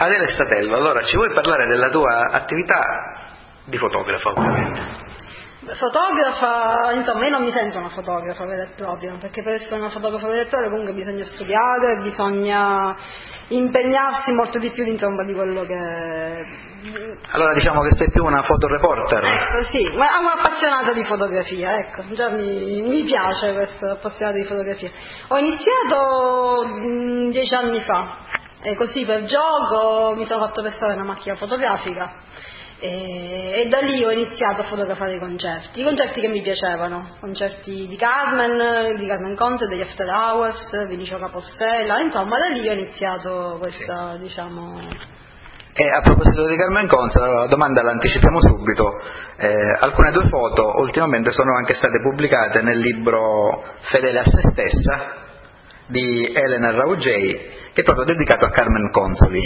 Adele Statello, allora ci vuoi parlare della tua attività di fotografa ovviamente? Fotografa, insomma, io non mi sento una fotografa vera e propria, perché per essere una fotografa vera e propria comunque bisogna studiare, bisogna impegnarsi molto di più insomma, di quello che... Allora diciamo che sei più una fotoreporter. Ecco, sì, ma è un'appassionata di fotografia, ecco, già mi, mi piace questo appassionata di fotografia. Ho iniziato mh, dieci anni fa, e così per gioco mi sono fatto prestare una macchina fotografica e, e, da lì ho iniziato a fotografare i concerti, i concerti che mi piacevano, concerti di Carmen, di Carmen Conte, degli After Hours, Vinicio Capostella, insomma da lì ho iniziato questa, sì. diciamo... E a proposito di Carmen Conte, la domanda l'anticipiamo subito, eh, alcune tue foto ultimamente sono anche state pubblicate nel libro Fedele a se stessa di Elena Raugei è proprio dedicato a Carmen Consoli.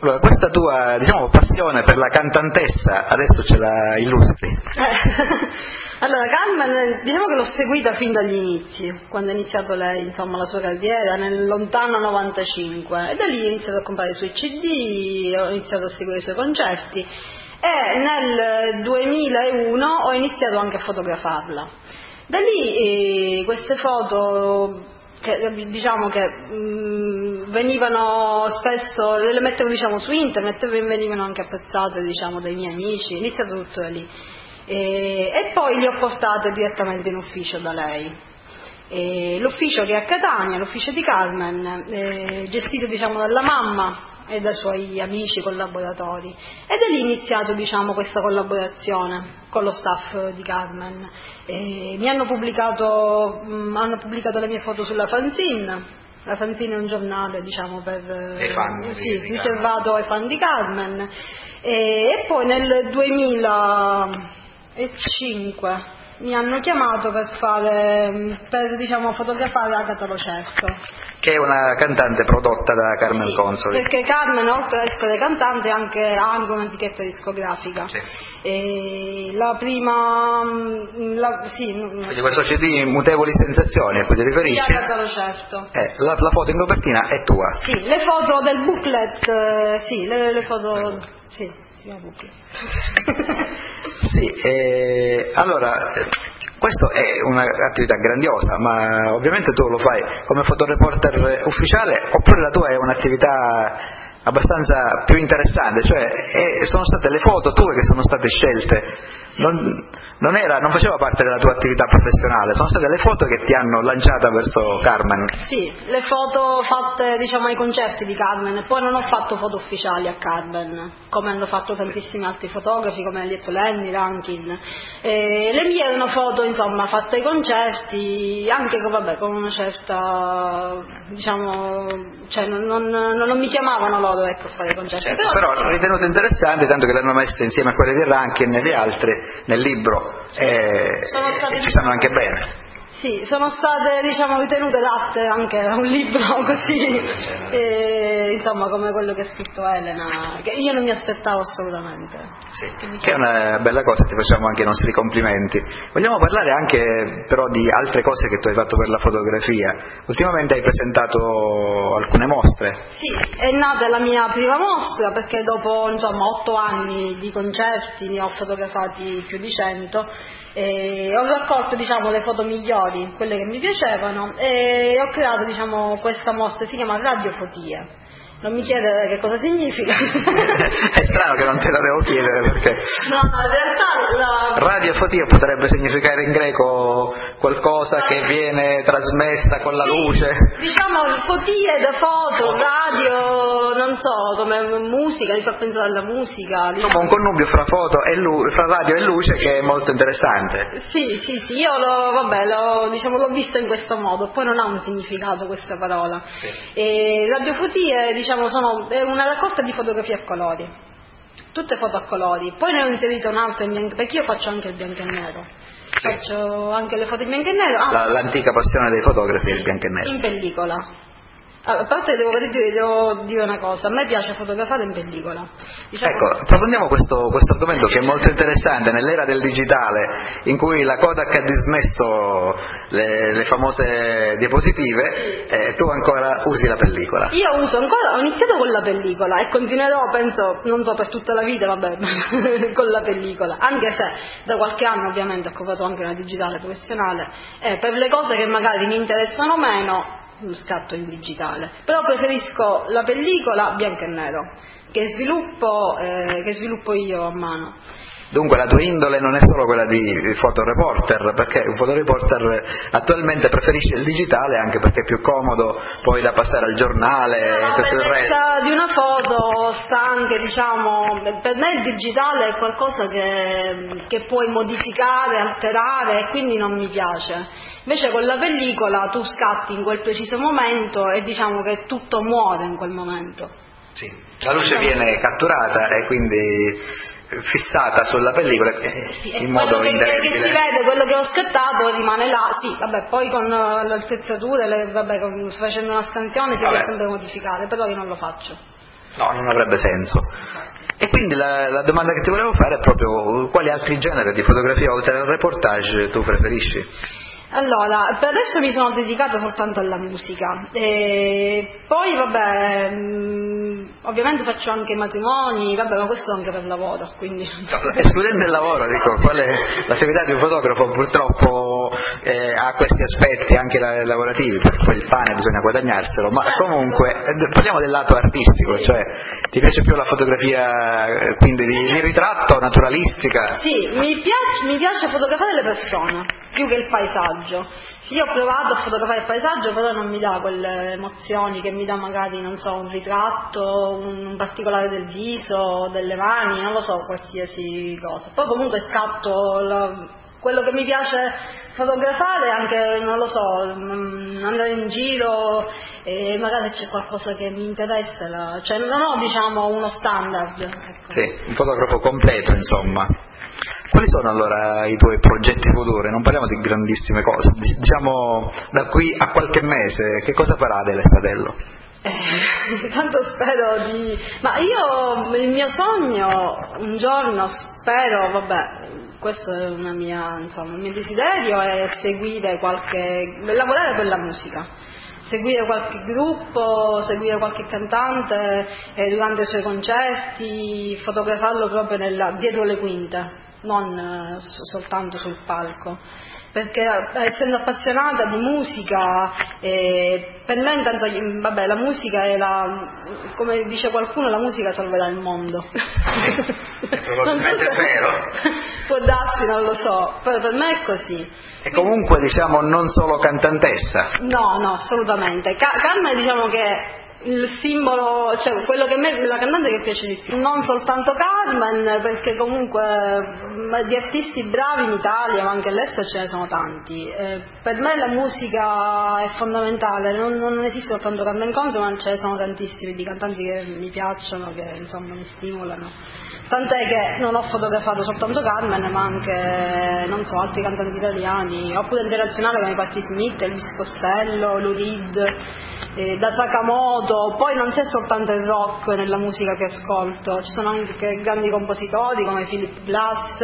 Allora, questa tua diciamo, passione per la cantantessa adesso ce la illustri. Eh. Allora, Carmen, diciamo che l'ho seguita fin dagli inizi, quando ha iniziato lei, insomma, la sua carriera, nel lontano 95, e da lì ho iniziato a comprare i suoi CD, ho iniziato a seguire i suoi concerti, e nel 2001 ho iniziato anche a fotografarla. Da lì eh, queste foto che diciamo che mh, mm, venivano spesso, le mettevo diciamo, su internet venivano anche apprezzate diciamo, dai miei amici, è iniziato tutto da lì. E, e poi le ho portate direttamente in ufficio da lei. E l'ufficio che è a Catania, l'ufficio di Carmen, eh, gestito diciamo, dalla mamma e dai suoi amici collaboratori. Ed è lì iniziato diciamo, questa collaborazione con lo staff di Carmen. Mi hanno pubblicato, mh, mm, hanno pubblicato le mie foto sulla fanzine. La fanzine è un giornale diciamo, per, fan, sì, riservato ai fan di Carmen. E, e poi nel 2005 mi hanno chiamato per, fare, per diciamo, fotografare Agatha Locerto che è una cantante prodotta da Carmen sì, Consoli. Perché Carmen, oltre ad essere cantante, anche, ha anche un'etichetta discografica. Sì. la prima. Mm, la, sì, Quindi questo CD Mutevoli Sensazioni a cui ti riferisci? Sì, certo. Eh, la, la, foto in copertina è tua. Sì, le foto del booklet, eh, sì, le, le foto. Sì, si chiama booklet. sì, eh, allora questa è un'attività grandiosa, ma ovviamente tu lo fai come fotoreporter ufficiale oppure la tua è un'attività abbastanza più interessante, cioè sono state le foto tue che sono state scelte, non, non, era, non, faceva parte della tua attività professionale, sono state le foto che ti hanno lanciata verso Carmen. Sì, le foto fatte diciamo ai concerti di Carmen, poi non ho fatto foto ufficiali a Carmen, come hanno fatto tantissimi altri fotografi, come ha detto Lenny, Rankin. E le erano foto insomma fatte ai concerti, anche vabbè, con una certa, diciamo, cioè non, non, non mi chiamavano loro ecco, fare concerti. Certo, però, però ritenuto interessante, tanto che l'hanno messa insieme a quelle di Rankin e le altre nel libro e, e ci stanno anche bene. Sì, sono state diciamo, ritenute adatte anche a un libro così, e, insomma come quello che ha scritto Elena, che io non mi aspettavo assolutamente. Sì, che, che è una bella cosa, ti facciamo anche i nostri complimenti. Vogliamo parlare anche però di altre cose che tu hai fatto per la fotografia. Ultimamente hai presentato alcune mostre. Sì, è nata la mia prima mostra perché dopo insomma, otto anni di concerti ne ho fotografati più di cento e ho raccolto diciamo, le foto migliori, quelle che mi piacevano e ho creato diciamo, questa mostra, si chiama Radiofotie non mi chiedere che cosa significa. è strano che non te la devo chiedere perché. No, in realtà la. Radiofotia potrebbe significare in greco qualcosa che viene trasmessa con la luce. Diciamo fotie da foto, radio, non so, come musica, mi fa pensare alla musica. Diciamo. Insomma un connubio fra foto e lu- fra radio e luce che è molto interessante. Sì, sì, sì, io l'ho, vabbè, l'ho, diciamo, l'ho vista in questo modo, poi non ha un significato questa parola. Sì. E radiofotie, diciamo diciamo, sono una raccolta di fotografie a colori, tutte foto a colori. Poi ne ho inserito un'altra in bianco, perché io faccio anche il bianco e nero. Sì. Faccio anche le foto in bianco e nero. Ah, La, l'antica passione dei fotografi è il bianco e nero. In pellicola. A parte devo, devo, dire una cosa, a me piace fotografare in pellicola. Diciamo... Ecco, approfondiamo questo, questo, argomento che è molto interessante, nell'era del digitale in cui la Kodak ha dismesso le, le famose diapositive, sì. eh, tu ancora usi la pellicola. Io uso ancora, ho iniziato con la pellicola e continuerò, penso, non so, per tutta la vita, vabbè, con la pellicola, anche se da qualche anno ovviamente ho comprato anche una digitale professionale, eh, per le cose che magari mi interessano meno scatto in digitale, però preferisco la pellicola bianco e nero che sviluppo, eh, che sviluppo io a mano. Dunque la tua indole non è solo quella di fotoreporter, perché un fotoreporter attualmente preferisce il digitale anche perché è più comodo poi da passare al giornale e tutto il resto. di una foto sta anche, diciamo, per me il digitale è qualcosa che, che puoi modificare, alterare e quindi non mi piace. Invece con la pellicola tu scatti in quel preciso momento e diciamo che tutto muore in quel momento. Sì, la luce viene catturata e quindi fissata sulla pellicola eh, sì, in modo che, indelebile. che si vede, quello che ho scattato rimane là, sì, vabbè, poi con uh, le attrezzature, vabbè, con, facendo una scansione si vabbè. può sempre modificare, però io non lo faccio. No, non avrebbe senso. E quindi la, la, domanda che ti volevo fare è proprio quali altri generi di fotografia oltre al reportage tu preferisci? Allora, per adesso mi sono dedicata soltanto alla musica, e poi vabbè, mh, ovviamente faccio anche matrimoni, vabbè, ma questo anche per lavoro, quindi... escludendo il lavoro, dico, qual è l'attività di un fotografo? Purtroppo eh, ha questi aspetti anche lavorativi, perché poi il pane bisogna guadagnarselo, ma comunque eh, parliamo del lato artistico, cioè ti piace più la fotografia eh, quindi di, di ritratto, naturalistica? Sì, mi piace, mi piace fotografare le persone, più che il paesaggio paesaggio. Sì, ho provato a fotografare il paesaggio, però non mi dà quelle emozioni che mi dà magari, non so, un ritratto, un particolare del viso, delle mani, non lo so, qualsiasi cosa. Poi comunque scatto la, quello che mi piace fotografare anche, non lo so, mm, andare in giro e magari c'è qualcosa che mi interessa, la, cioè non ho diciamo uno standard. Ecco. Sì, un fotografo completo insomma. Quali sono allora i tuoi progetti futuri? Non parliamo di grandissime cose, diciamo da qui a qualche mese, che cosa farà Adele Statello? Eh, tanto spero di... Ma io, il mio sogno, un giorno spero, vabbè, questo è mia, insomma, il mio desiderio è seguire qualche... lavorare per la musica seguire qualche gruppo, seguire qualche cantante eh, durante i suoi concerti, fotografarlo proprio nella, dietro le quinte non eh, soltanto sul palco. Perché eh, essendo appassionata di musica eh, per me intanto vabbè, la musica è la come dice qualcuno la musica salverà il mondo. Sì, probabilmente so è vero. Può darsi non lo so però per me è così. E comunque diciamo non solo cantantessa. No no assolutamente. Ca- Carmen diciamo che il simbolo, cioè quello che a me, la cantante che piace di più. Non soltanto Carmen, perché comunque di artisti bravi in Italia, ma anche all'estero ce ne sono tanti. Eh, per me la musica è fondamentale, non, non esiste soltanto Carmen Conso, ma ce ne sono tantissimi di cantanti che mi piacciono, che insomma mi stimolano. Tant'è che non ho fotografato soltanto Carmen, ma anche, non so, altri cantanti italiani, oppure internazionali come Patti Smith, Elvis Costello, Lou Reed, eh, da Sakamoto. Poi non c'è soltanto il rock nella musica che ascolto, ci sono anche grandi compositori come Philip Glass,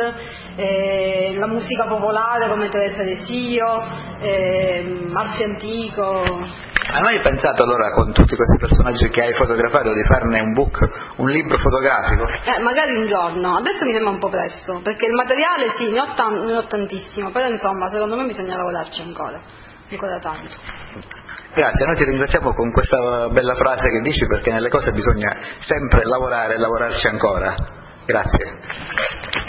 eh, la musica popolare come Teresa De Sio, eh, Alfio Antico. Hai mai pensato allora con tutti questi personaggi che hai fotografato di farne un book, un libro fotografico? Eh, magari un giorno, adesso mi sembra un po' presto, perché il materiale sì, ne ho, tan- ne ho tantissimo, però insomma secondo me bisogna lavorarci ancora, ancora tanto. Grazie, noi ti ringraziamo con questa bella frase che dici perché nelle cose bisogna sempre lavorare e lavorarci ancora. Grazie.